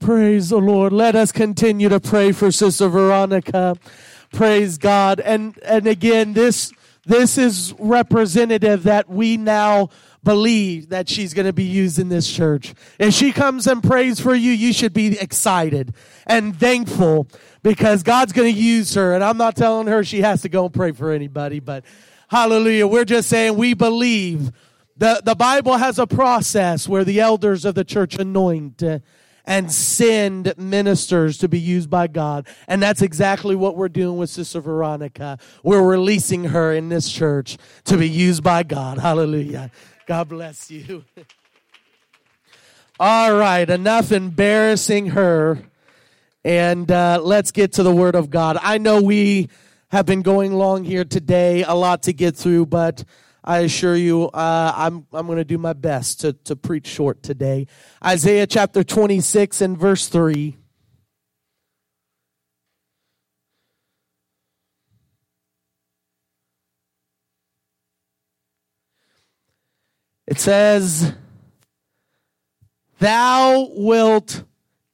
Praise the Lord. Let us continue to pray for Sister Veronica. Praise God. And and again, this this is representative that we now believe that she's going to be used in this church. If she comes and prays for you, you should be excited and thankful because God's going to use her. And I'm not telling her she has to go and pray for anybody, but hallelujah. We're just saying we believe. The, the Bible has a process where the elders of the church anoint and send ministers to be used by God. And that's exactly what we're doing with Sister Veronica. We're releasing her in this church to be used by God. Hallelujah. God bless you. All right, enough embarrassing her. And uh, let's get to the Word of God. I know we have been going long here today, a lot to get through, but I assure you, uh, I'm, I'm going to do my best to, to preach short today. Isaiah chapter 26 and verse 3. It says, Thou wilt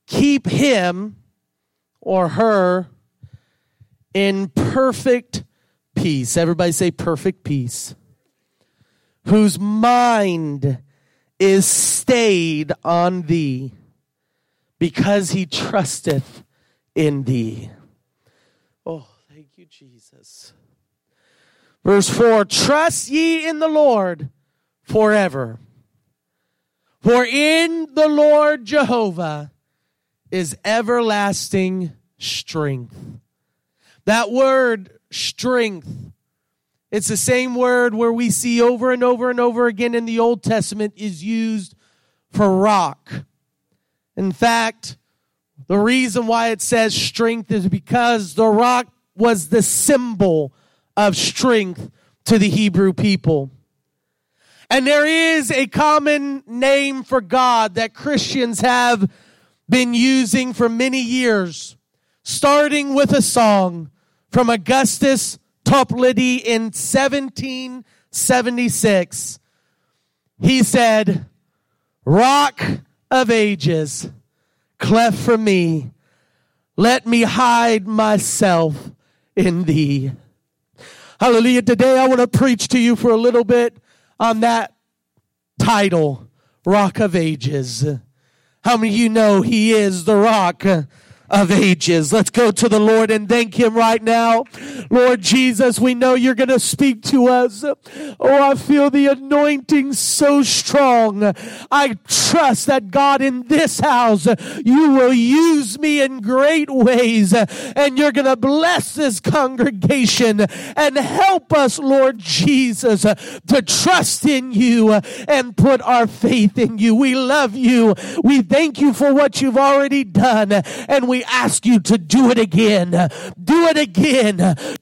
keep him or her in perfect peace. Everybody say perfect peace. Whose mind is stayed on thee because he trusteth in thee. Oh, thank you, Jesus. Verse 4 Trust ye in the Lord forever. For in the Lord Jehovah is everlasting strength. That word strength, it's the same word where we see over and over and over again in the Old Testament is used for rock. In fact, the reason why it says strength is because the rock was the symbol of strength to the Hebrew people. And there is a common name for God that Christians have been using for many years, starting with a song from Augustus Toplady in 1776. He said, Rock of ages, cleft for me, let me hide myself in thee. Hallelujah. Today I want to preach to you for a little bit on that title, Rock of Ages. How many of you know He is the rock of ages. Let's go to the Lord and thank Him right now. Lord Jesus, we know you're going to speak to us. Oh, I feel the anointing so strong. I trust that God in this house, you will use me in great ways and you're going to bless this congregation and help us, Lord Jesus, to trust in you and put our faith in you. We love you. We thank you for what you've already done and we we ask you to do it again. Do it again.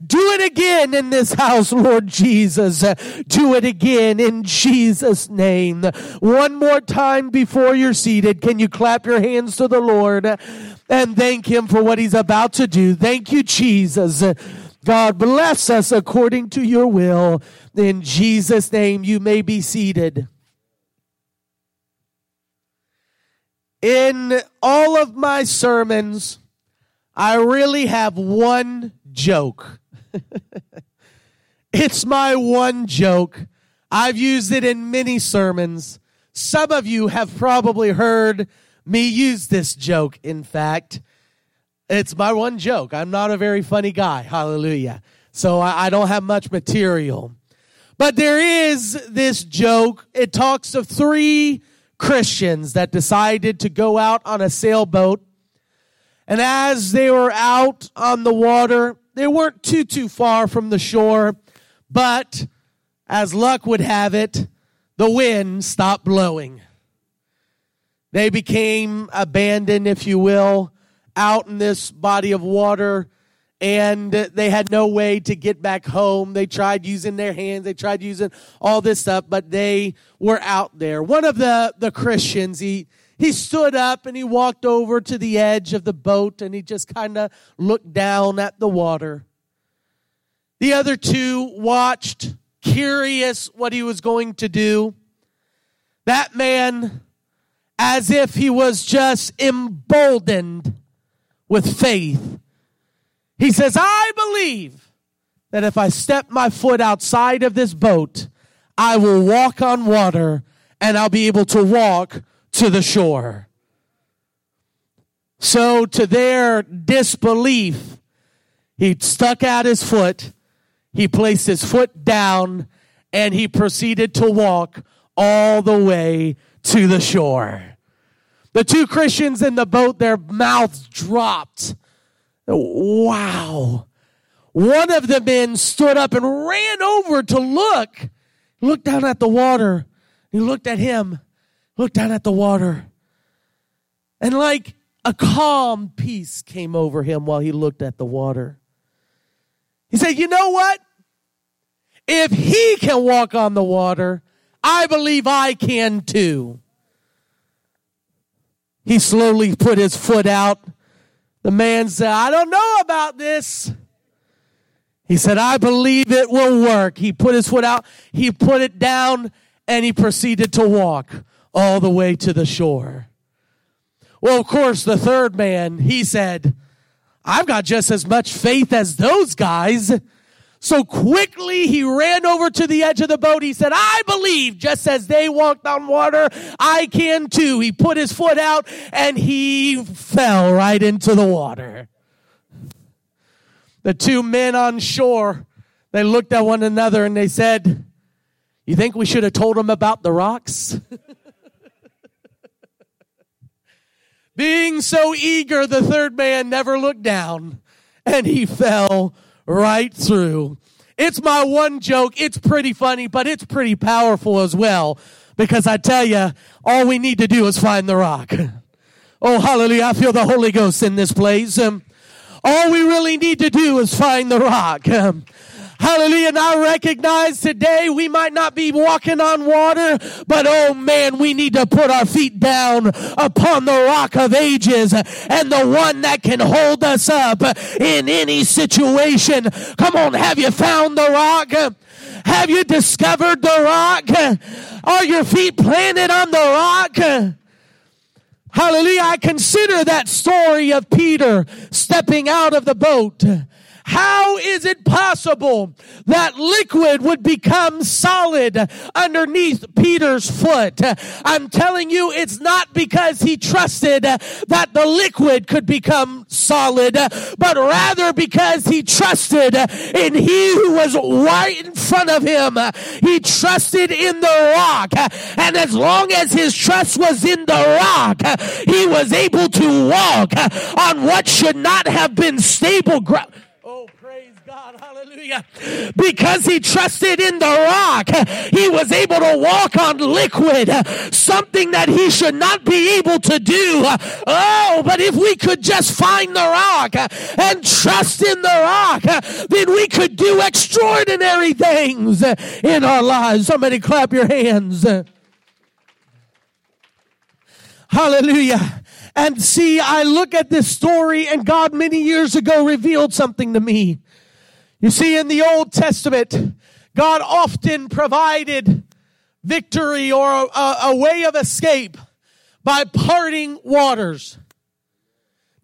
Do it again in this house, Lord Jesus. Do it again in Jesus' name. One more time before you're seated, can you clap your hands to the Lord and thank Him for what He's about to do? Thank you, Jesus. God bless us according to your will. In Jesus' name, you may be seated. In all of my sermons, I really have one joke. it's my one joke. I've used it in many sermons. Some of you have probably heard me use this joke, in fact. It's my one joke. I'm not a very funny guy. Hallelujah. So I, I don't have much material. But there is this joke. It talks of three Christians that decided to go out on a sailboat. And as they were out on the water, they weren't too, too far from the shore, but as luck would have it, the wind stopped blowing. They became abandoned, if you will, out in this body of water and they had no way to get back home. They tried using their hands, they tried using all this stuff, but they were out there. One of the, the Christians, he, he stood up and he walked over to the edge of the boat and he just kind of looked down at the water. The other two watched, curious what he was going to do. That man, as if he was just emboldened with faith. He says, I believe that if I step my foot outside of this boat, I will walk on water and I'll be able to walk to the shore. So, to their disbelief, he stuck out his foot, he placed his foot down, and he proceeded to walk all the way to the shore. The two Christians in the boat, their mouths dropped. Wow. One of the men stood up and ran over to look. Looked down at the water. He looked at him, looked down at the water. And like a calm peace came over him while he looked at the water. He said, You know what? If he can walk on the water, I believe I can too. He slowly put his foot out. The man said, I don't know about this. He said, I believe it will work. He put his foot out, he put it down, and he proceeded to walk all the way to the shore. Well, of course, the third man, he said, I've got just as much faith as those guys. So quickly he ran over to the edge of the boat. He said, I believe just as they walked on water, I can too. He put his foot out and he fell right into the water. The two men on shore, they looked at one another and they said, You think we should have told him about the rocks? Being so eager, the third man never looked down and he fell right through. It's my one joke. It's pretty funny, but it's pretty powerful as well because I tell you, all we need to do is find the rock. Oh, hallelujah. I feel the Holy Ghost in this place. Um, all we really need to do is find the rock. Um, Hallelujah. And I recognize today we might not be walking on water, but oh man, we need to put our feet down upon the rock of ages and the one that can hold us up in any situation. Come on, have you found the rock? Have you discovered the rock? Are your feet planted on the rock? Hallelujah. I consider that story of Peter stepping out of the boat how is it possible that liquid would become solid underneath Peter's foot? I'm telling you, it's not because he trusted that the liquid could become solid, but rather because he trusted in he who was right in front of him. He trusted in the rock. And as long as his trust was in the rock, he was able to walk on what should not have been stable ground. God. Hallelujah. Because he trusted in the rock, he was able to walk on liquid, something that he should not be able to do. Oh, but if we could just find the rock and trust in the rock, then we could do extraordinary things in our lives. Somebody clap your hands. Hallelujah. And see, I look at this story and God many years ago revealed something to me. You see, in the Old Testament, God often provided victory or a, a, way of escape by parting waters.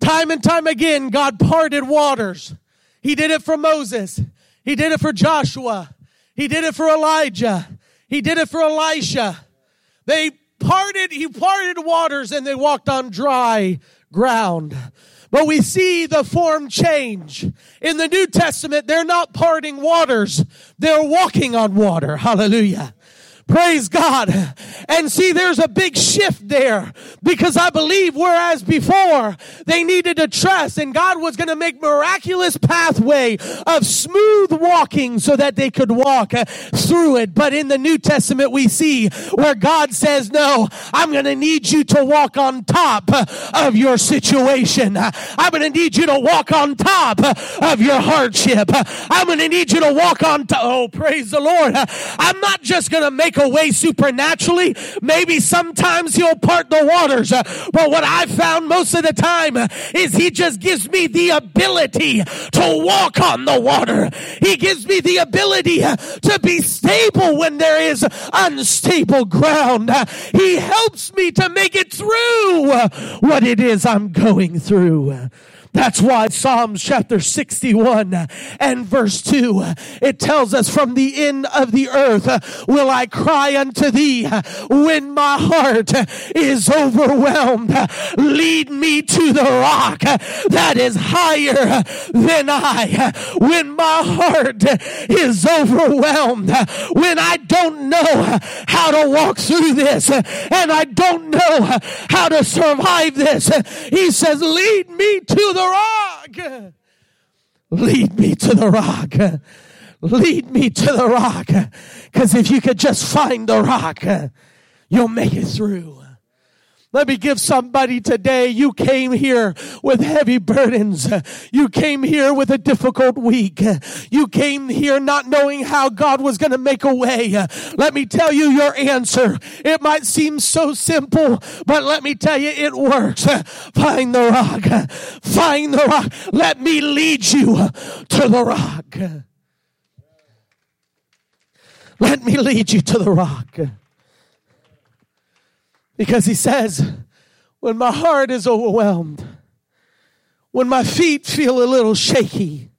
Time and time again, God parted waters. He did it for Moses. He did it for Joshua. He did it for Elijah. He did it for Elisha. They parted, he parted waters and they walked on dry ground. But we see the form change. In the New Testament, they're not parting waters. They're walking on water. Hallelujah. Praise God. And see, there's a big shift there because I believe whereas before they needed to trust and God was going to make miraculous pathway of smooth walking so that they could walk uh, through it. But in the New Testament, we see where God says, no, I'm going to need you to walk on top of your situation. I'm going to need you to walk on top of your hardship. I'm going to need you to walk on top. Oh, praise the Lord. I'm not just going to make a way supernaturally. Maybe sometimes he'll part the waters. Uh, but what I found most of the time uh, is he just gives me the ability to walk on the water. He gives me the ability uh, to be stable when there is unstable ground. He helps me to make it through what it is I'm going through. That's why Psalms chapter 61 and verse 2, it tells us from the end of the earth will I cry unto thee when my heart is overwhelmed. Lead me to the rock that is higher than I. When my heart is overwhelmed, when I don't know how to walk through this and I don't know how to survive this, he says, lead me to the the rock. Lead me to the rock. Lead me to the rock. Because if you could just find the rock, you'll make it through. Let me give somebody today, you came here with heavy burdens. You came here with a difficult week. You came here not knowing how God was going to make a way. Let me tell you your answer. It might seem so simple, but let me tell you it works. Find the rock. Find the rock. Let me lead you to the rock. Let me lead you to the rock. Because he says, when my heart is overwhelmed, when my feet feel a little shaky,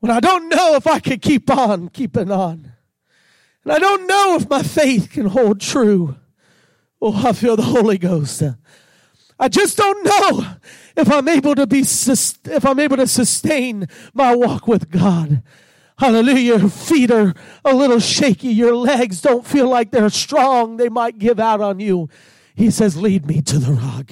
when I don't know if I can keep on keeping on, and I don't know if my faith can hold true, oh, I feel the Holy Ghost. I just don't know if I'm able to be if I'm able to sustain my walk with God. Hallelujah. Your feet are a little shaky. Your legs don't feel like they're strong. They might give out on you. He says, Lead me to the rock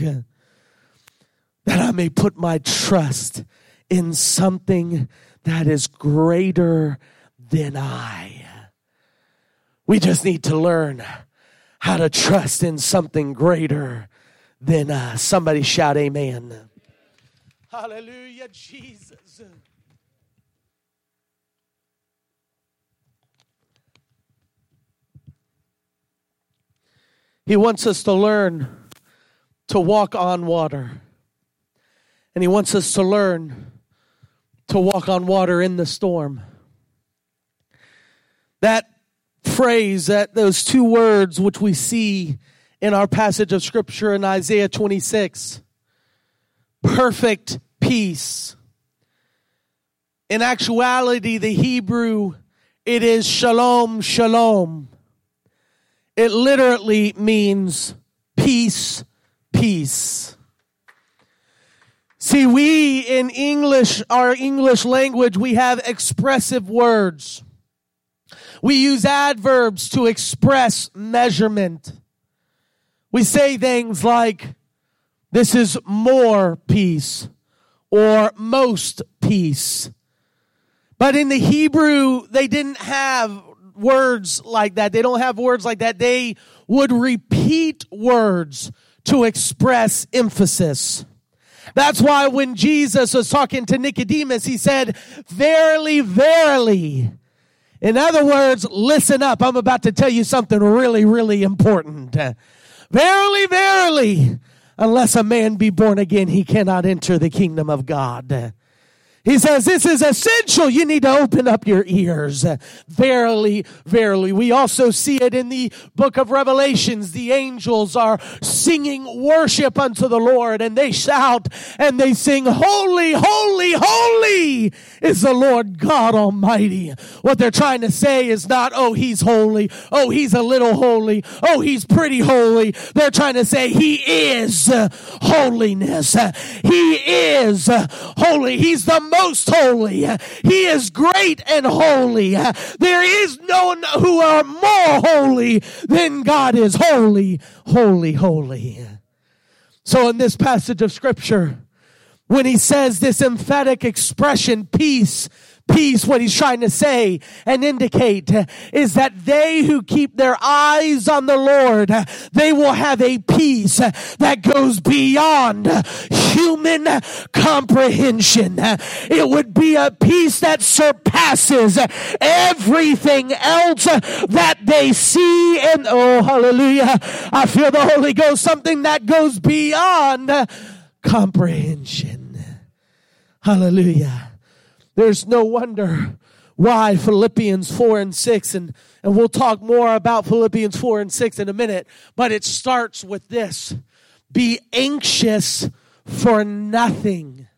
that I may put my trust in something that is greater than I. We just need to learn how to trust in something greater than us. Somebody shout, Amen. Hallelujah, Jesus. He wants us to learn to walk on water. And He wants us to learn to walk on water in the storm. That phrase, that those two words which we see in our passage of scripture in Isaiah 26 perfect peace. In actuality, the Hebrew, it is shalom, shalom. It literally means peace, peace. See, we in English, our English language, we have expressive words. We use adverbs to express measurement. We say things like, this is more peace or most peace. But in the Hebrew, they didn't have words like that. They don't have words like that. They would repeat words to express emphasis. That's why when Jesus was talking to Nicodemus, he said, verily, verily. In other words, listen up. I'm about to tell you something really, really important. Verily, verily, unless a man be born again, he cannot enter the kingdom of God. He says, This is essential. You need to open up your ears. Verily, verily. We also see it in the book of Revelations. The angels are singing worship unto the Lord and they shout and they sing, Holy, holy, holy is the Lord God Almighty. What they're trying to say is not, Oh, he's holy. Oh, he's a little holy. Oh, he's pretty holy. They're trying to say, He is holiness. He is holy. He's the most holy. He is great and holy. There is no one who are more holy than God is holy, holy, holy. So in this passage of scripture, when he says this emphatic expression, peace, peace, what he's trying to say and indicate is that they who keep their eyes on the Lord, they will have a peace that goes beyond human comprehension. It would be a peace that surpasses everything else that they see. And oh, hallelujah. I feel the Holy Ghost, something that goes beyond comprehension. Hallelujah. There's no wonder why Philippians 4 and 6, and, and we'll talk more about Philippians 4 and 6 in a minute, but it starts with this Be anxious for nothing.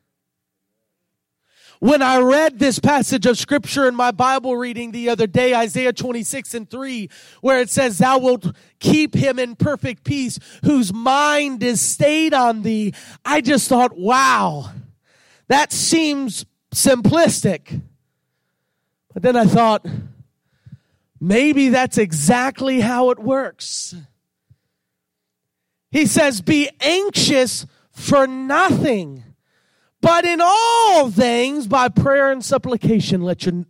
When I read this passage of scripture in my Bible reading the other day, Isaiah 26 and 3, where it says, Thou wilt keep him in perfect peace whose mind is stayed on thee, I just thought, wow, that seems simplistic. But then I thought, maybe that's exactly how it works. He says, Be anxious for nothing, but in all things, by prayer and supplication, let your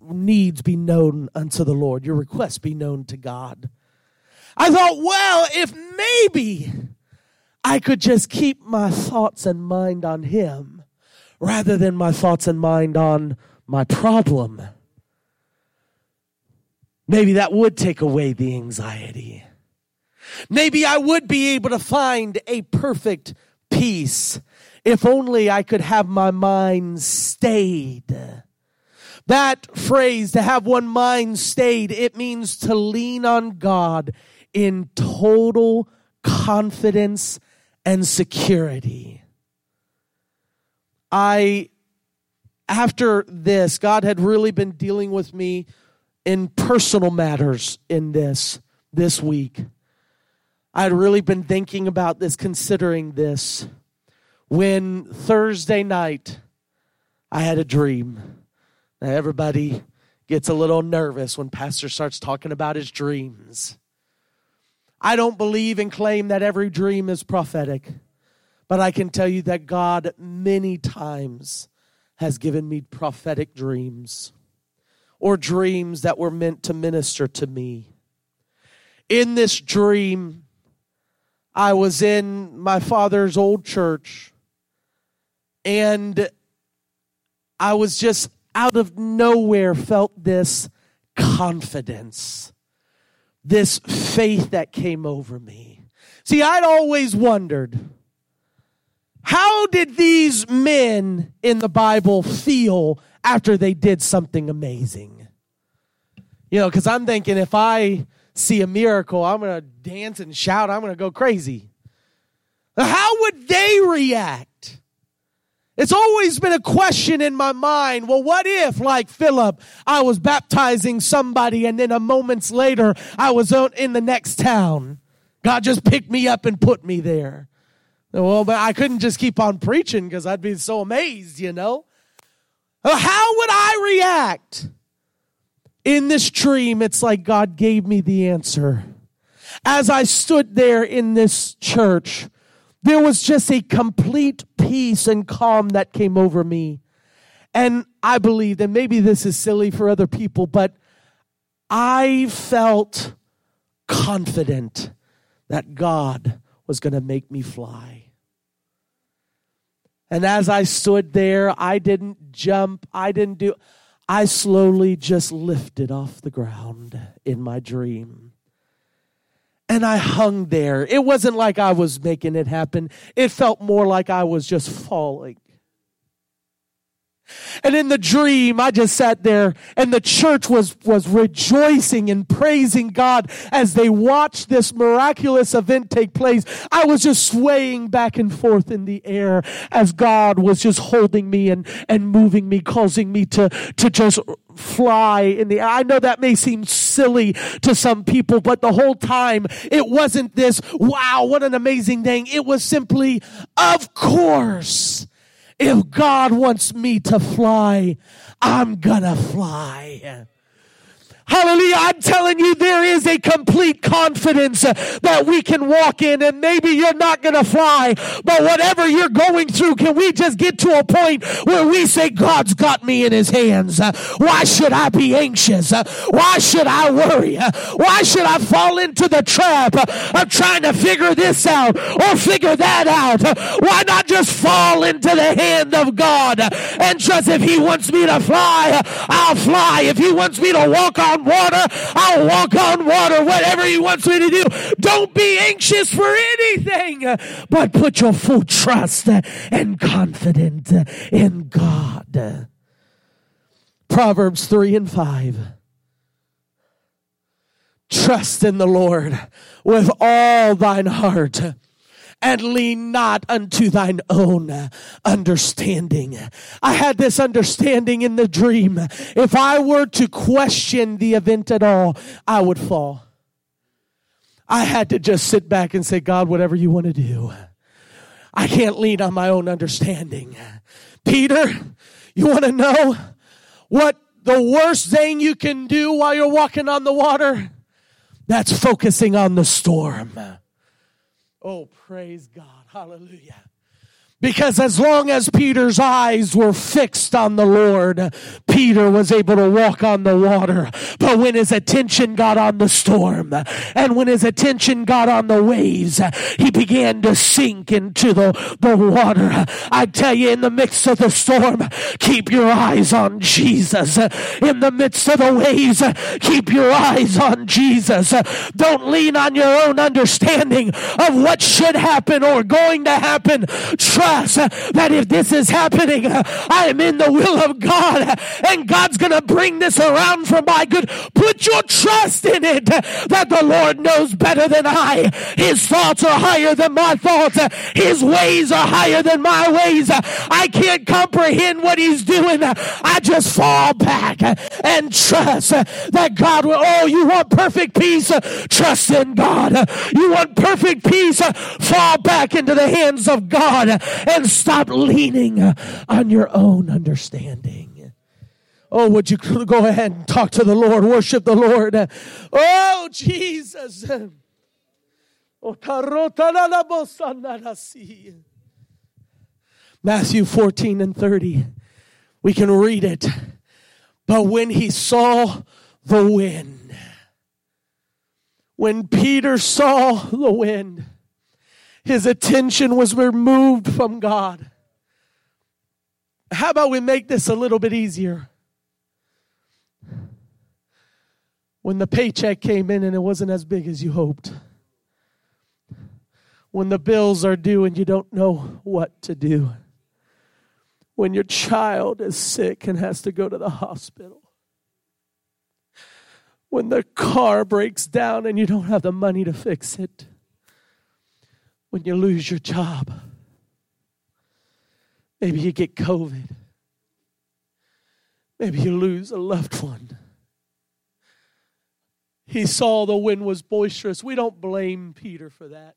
needs be known unto the Lord, your requests be known to God. I thought, well, if maybe I could just keep my thoughts and mind on Him rather than my thoughts and mind on my problem. Maybe that would take away the anxiety. Maybe I would be able to find a perfect peace if only I could have my mind stayed. That phrase, to have one mind stayed, it means to lean on God in total confidence and security. I, after this, God had really been dealing with me in personal matters in this, this week. I had really been thinking about this, considering this. When Thursday night, I had a dream. Now, everybody gets a little nervous when Pastor starts talking about his dreams. I don't believe and claim that every dream is prophetic. But I can tell you that God many times has given me prophetic dreams or dreams that were meant to minister to me. In this dream, I was in my father's old church and I was just out of nowhere felt this confidence, this faith that came over me. See, I'd always wondered how did these men in the Bible feel after they did something amazing? You know, because I'm thinking if I see a miracle, I'm going to dance and shout, I'm going to go crazy. How would they react? It's always been a question in my mind. Well, what if, like Philip, I was baptizing somebody and then a moments later I was in the next town? God just picked me up and put me there. Well, but I couldn't just keep on preaching because I'd be so amazed, you know. Uh, how would I react? In this dream, it's like God gave me the answer. As I stood there in this church, there was just a complete peace and calm that came over me. And I believe that maybe this is silly for other people, but I felt confident that God was going to make me fly. And as I stood there, I didn't jump, I didn't do, I slowly just lifted off the ground in my dream. And I hung there. It wasn't like I was making it happen, it felt more like I was just falling. And in the dream, I just sat there and the church was, was rejoicing and praising God as they watched this miraculous event take place. I was just swaying back and forth in the air as God was just holding me and, and moving me, causing me to, to just fly in the air. I know that may seem silly to some people, but the whole time it wasn't this, wow, what an amazing thing. It was simply, of course if God wants me to fly, I'm gonna fly. Hallelujah. I'm telling you, there is a complete confidence that we can walk in and maybe you're not going to fly, but whatever you're going through, can we just get to a point where we say, God's got me in his hands. Why should I be anxious? Why should I worry? Why should I fall into the trap of trying to figure this out or figure that out? Why not just fall into the hand of God and trust if he wants me to fly, I'll fly. If he wants me to walk on water, I'll walk on water. Whatever he wants me to do. Don't be anxious for anything, but put your full trust and confidence in God. Proverbs 3 and 5. Trust in the Lord with all thine heart and lean not unto thine own understanding. I had this understanding in the dream. If I were to question the event at all, I would fall. I had to just sit back and say, God, whatever you want to do. I can't lean on my own understanding. Peter, you want to know what the worst thing you can do while you're walking on the water? That's focusing on the storm. Oh, praise God. Hallelujah. Because as long as Peter's eyes were fixed on the Lord, Peter was able to walk on the water. But when his attention got on the storm and when his attention got on the waves, he began to sink into the, the water. I tell you, in the midst of the storm, keep your eyes on Jesus. In the midst of the waves, keep your eyes on Jesus. Don't lean on your own understanding of what should happen or going to happen. Trust that if this is happening, I am in the will of God and God's going to bring this around for my good. Put your trust in it that the Lord knows better than I. His thoughts are higher than my thoughts. His ways are higher than my ways. I can't comprehend what he's doing. I just fall back and trust that God will. Oh, you want perfect peace? Trust in God. You want perfect peace? Fall back into the hands of God and stop leaning on your own understanding. Oh, would you go ahead and talk to the Lord, worship the Lord? Oh, Jesus. Oh, Matthew 14 and 30. We can read it. But when he saw the wind, when Peter saw the wind, his attention was removed from God. How about we make this a little bit easier? When the paycheck came in and it wasn't as big as you hoped. When the bills are due and you don't know what to do. When your child is sick and has to go to the hospital. When the car breaks down and you don't have the money to fix it when you lose your job. Maybe you get COVID. Maybe you lose a loved one. He saw the wind was boisterous. We don't blame Peter for that.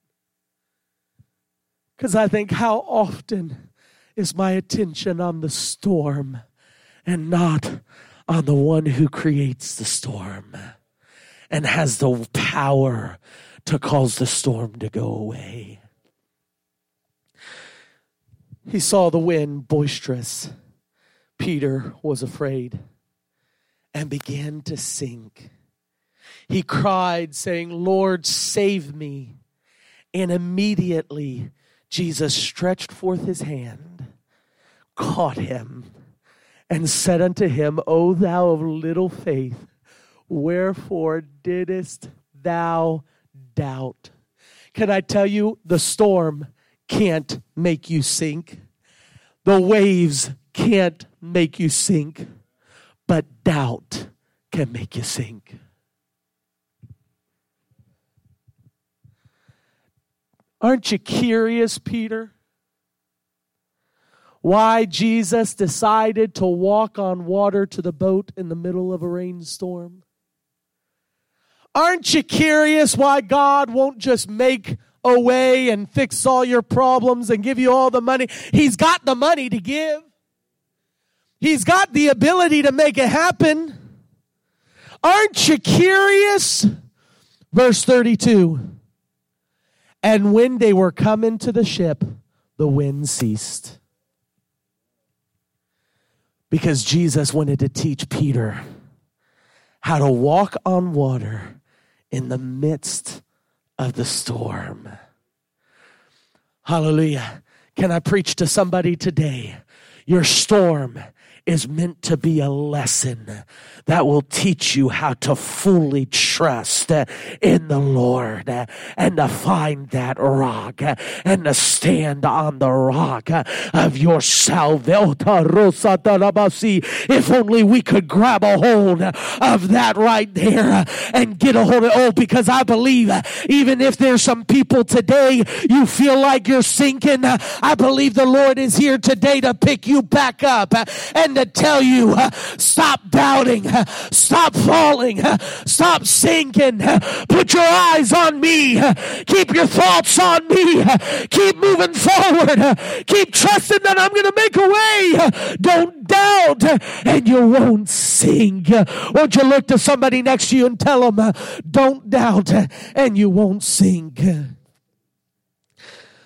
Because I think, how often is my attention on the storm and not on the one who creates the storm and has the power to cause the storm to go away? He saw the wind boisterous. Peter was afraid and began to sink. He cried, saying, Lord, save me. And immediately Jesus stretched forth his hand, caught him, and said unto him, O thou of little faith, wherefore didst thou doubt? Can I tell you, the storm can't make you sink. The waves can't make you sink, but doubt can make you sink. Aren't you curious, Peter? Why Jesus decided to walk on water to the boat in the middle of a rainstorm? Aren't you curious why God won't just make a way and fix all your problems and give you all the money. He's got the money to give. He's got the ability to make it happen. Aren't you curious? Verse 32. And when they were come into the ship, the wind ceased. Because Jesus wanted to teach Peter how to walk on water in the midst of the storm. Hallelujah. Can I preach to somebody today? Your storm is meant to be a lesson that will teach you how to fully trust in the Lord and to find that rock and to stand on the rock of your salvation. If only we could grab a hold of that right there and get a hold of oh because I believe even if there's some people today you feel like you're sinking I believe the Lord is here today to pick you back up and to tell you stop doubting Stop falling. Stop sinking. Put your eyes on me. Keep your thoughts on me. Keep moving forward. Keep trusting that I'm going to make a way. Don't doubt and you won't sink. Won't you look to somebody next to you and tell them, don't doubt and you won't sink.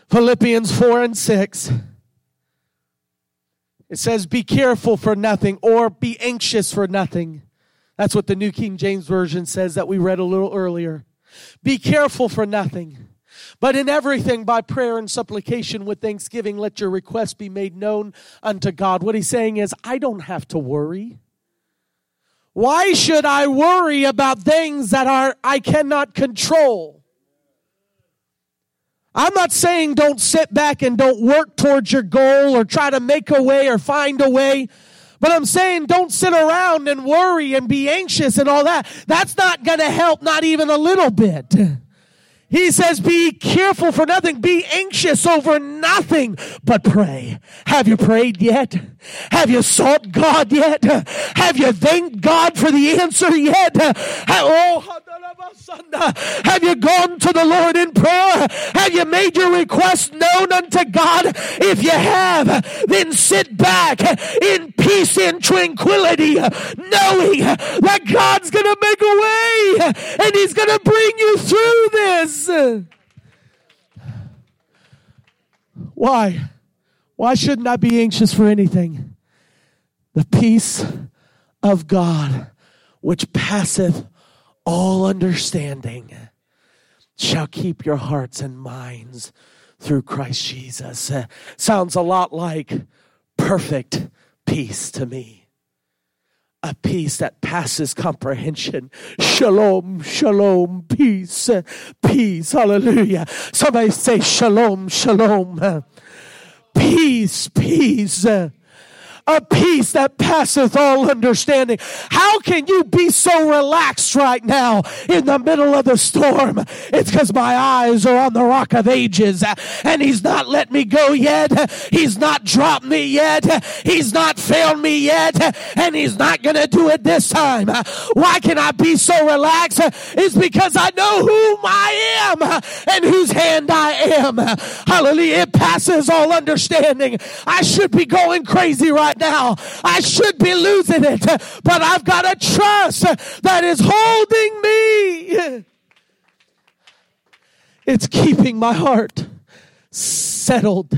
Philippians 4 and 6. It says, Be careful for nothing or be anxious for nothing. That's what the New King James Version says that we read a little earlier. Be careful for nothing. But in everything, by prayer and supplication with thanksgiving, let your requests be made known unto God. What he's saying is, I don't have to worry. Why should I worry about things that are I cannot control? I'm not saying don't sit back and don't work towards your goal or try to make a way or find a way. But I'm saying don't sit around and worry and be anxious and all that. That's not going to help, not even a little bit. He says, be careful for nothing. Be anxious over nothing, but pray. Have you prayed yet? Have you sought God yet? Have you thanked God for the answer yet? Oh, have you gone to the Lord in prayer? Have you made your request known unto God? If you have, then sit back in peace and tranquility, knowing that God's going to make a way and He's going to bring you through this. Why? Why shouldn't I be anxious for anything? The peace of God, which passeth all understanding shall keep your hearts and minds through Christ Jesus. Uh, sounds a lot like perfect peace to me. A peace that passes comprehension. Shalom, shalom, peace, uh, peace, hallelujah. Somebody say shalom, shalom. Uh, peace, peace uh, a peace that passeth all understanding. How can you be so relaxed right now in the middle of the storm? It's because my eyes are on the rock of ages and he's not let me go yet. He's not dropped me yet. He's not failed me yet and he's not going to do it this time. Why can I be so relaxed? It's because I know whom I am and whose hand I am. Hallelujah. It passes all understanding. I should be going crazy right right now. I should be losing it, but I've got a trust that is holding me. It's keeping my heart settled.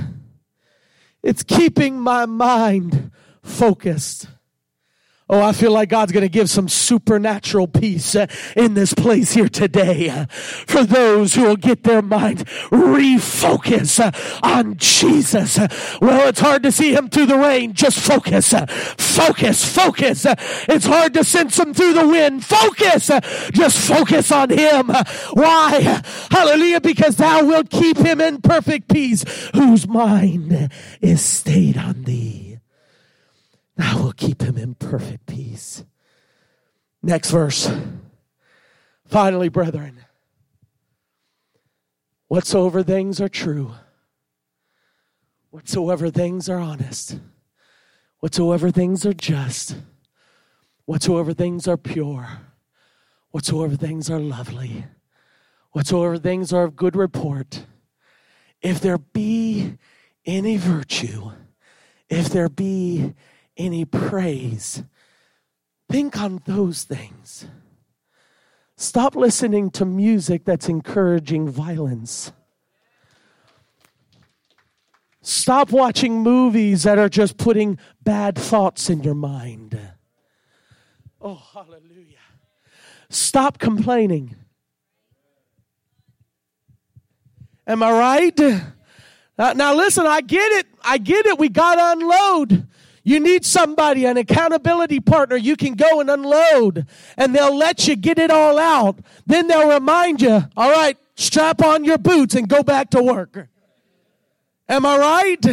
It's keeping my mind focused. Oh, I feel like God's going to give some supernatural peace uh, in this place here today uh, for those who will get their mind refocus uh, on Jesus. Well, it's hard to see him through the rain. Just focus, focus, focus. It's hard to sense him through the wind. Focus, just focus on him. Why? Hallelujah, because thou wilt keep him in perfect peace whose mind is stayed on thee. I will keep him in perfect peace. Next verse. Finally, brethren, whatsoever things are true, whatsoever things are honest, whatsoever things are just, whatsoever things are pure, whatsoever things are lovely, whatsoever things are of good report, if there be any virtue, if there be any praise. Think on those things. Stop listening to music that's encouraging violence. Stop watching movies that are just putting bad thoughts in your mind. Oh, hallelujah. Stop complaining. Am I right? Now, now, listen, I get it. I get it. We got to unload. You need somebody, an accountability partner you can go and unload, and they'll let you get it all out. Then they'll remind you, all right, strap on your boots and go back to work. Am I right?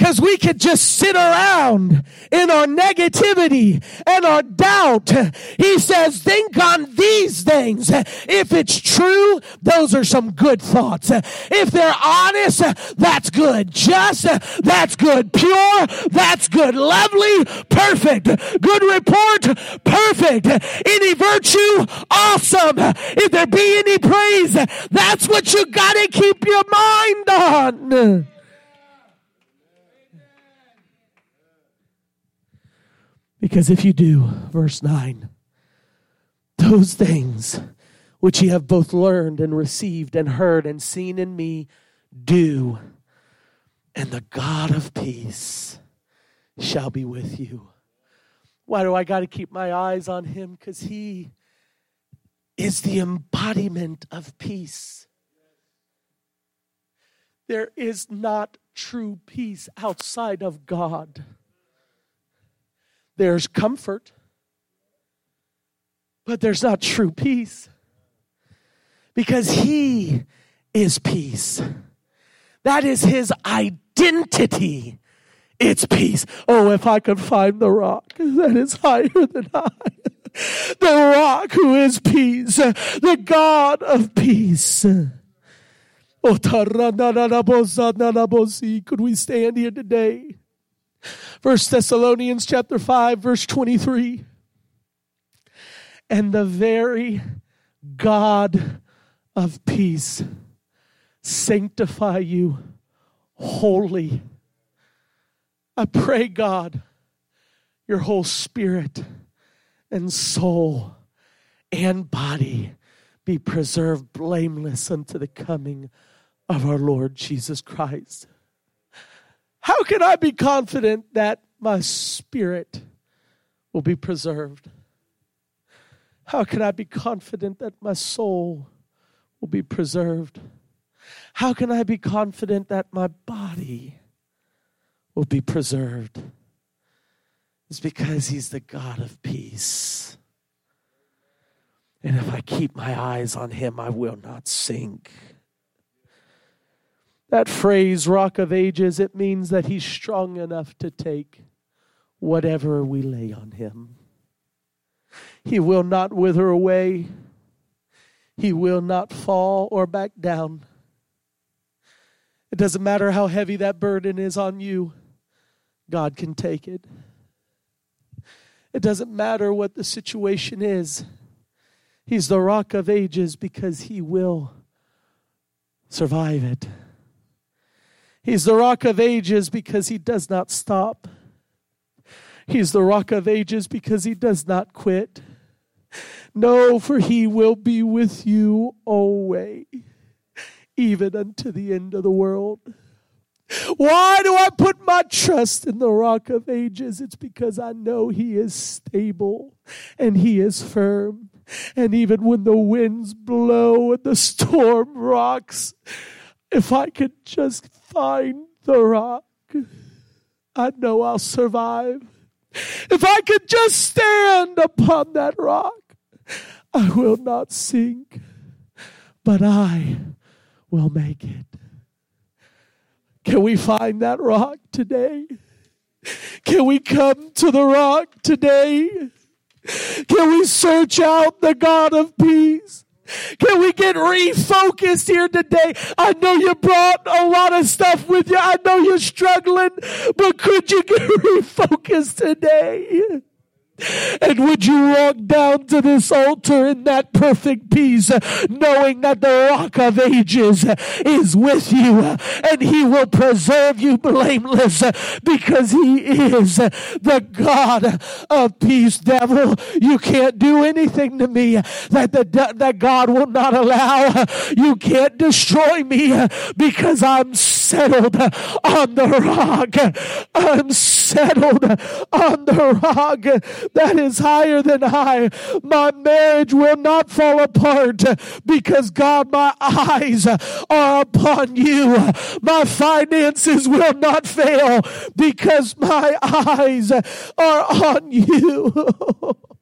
Because we could just sit around in our negativity and our doubt. He says, think on these things. If it's true, those are some good thoughts. If they're honest, that's good. Just, that's good. Pure, that's good. Lovely, perfect. Good report, perfect. Any virtue, awesome. If there be any praise, that's what you gotta keep your mind on. Because if you do, verse 9, those things which ye have both learned and received and heard and seen in me, do, and the God of peace shall be with you. Why do I got to keep my eyes on him? Because he is the embodiment of peace. There is not true peace outside of God. There's comfort, but there's not true peace because He is peace. That is His identity. It's peace. Oh, if I could find the rock that is higher than I. The rock who is peace, the God of peace. Oh, could we stand here today First Thessalonians chapter 5 verse 23. And the very God of peace sanctify you wholly. I pray God your whole spirit and soul and body be preserved blameless unto the coming of our Lord Jesus Christ. How can I be confident that my spirit will be preserved? How can I be confident that my soul will be preserved? How can I be confident that my body will be preserved? It's because He's the God of peace. And if I keep my eyes on Him, I will not sink. That phrase, rock of ages, it means that he's strong enough to take whatever we lay on him. He will not wither away, he will not fall or back down. It doesn't matter how heavy that burden is on you, God can take it. It doesn't matter what the situation is. He's the rock of ages because he will survive it. He's the rock of ages because he does not stop. He's the rock of ages because he does not quit. No, for he will be with you always, even unto the end of the world. Why do I put my trust in the rock of ages? It's because I know he is stable and he is firm. And even when the winds blow and the storm rocks, if I could just find the rock, I know I'll survive. If I could just stand upon that rock, I will not sink, but I will make it. Can we find that rock today? Can we come to the rock today? Can we search out the God of peace? Can we get refocused here today? I know you brought a lot of stuff with you. I know you're struggling, but could you get refocused today? And would you walk down to this altar in that perfect peace, knowing that the rock of ages is with you and he will preserve you blameless because he is the God of peace, devil. You can't do anything to me that, the, that God will not allow. You can't destroy me because I'm settled on the rock. I'm settled on the rock that is higher than I. My marriage will not fall apart because God, my eyes are upon you. My finances will not fail because my eyes are on you.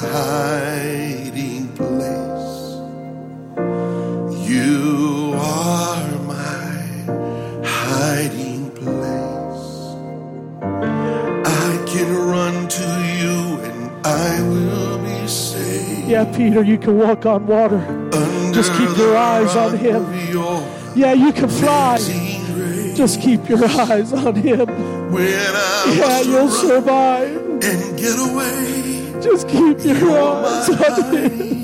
hiding place. You are my hiding place. I can run to you and I will be safe. Yeah, Peter, you can walk on water. Under Just keep your eyes on him. Yeah, you can fly. Just keep your eyes on him. Yeah, you'll survive. And get away. Just keep your eyes on.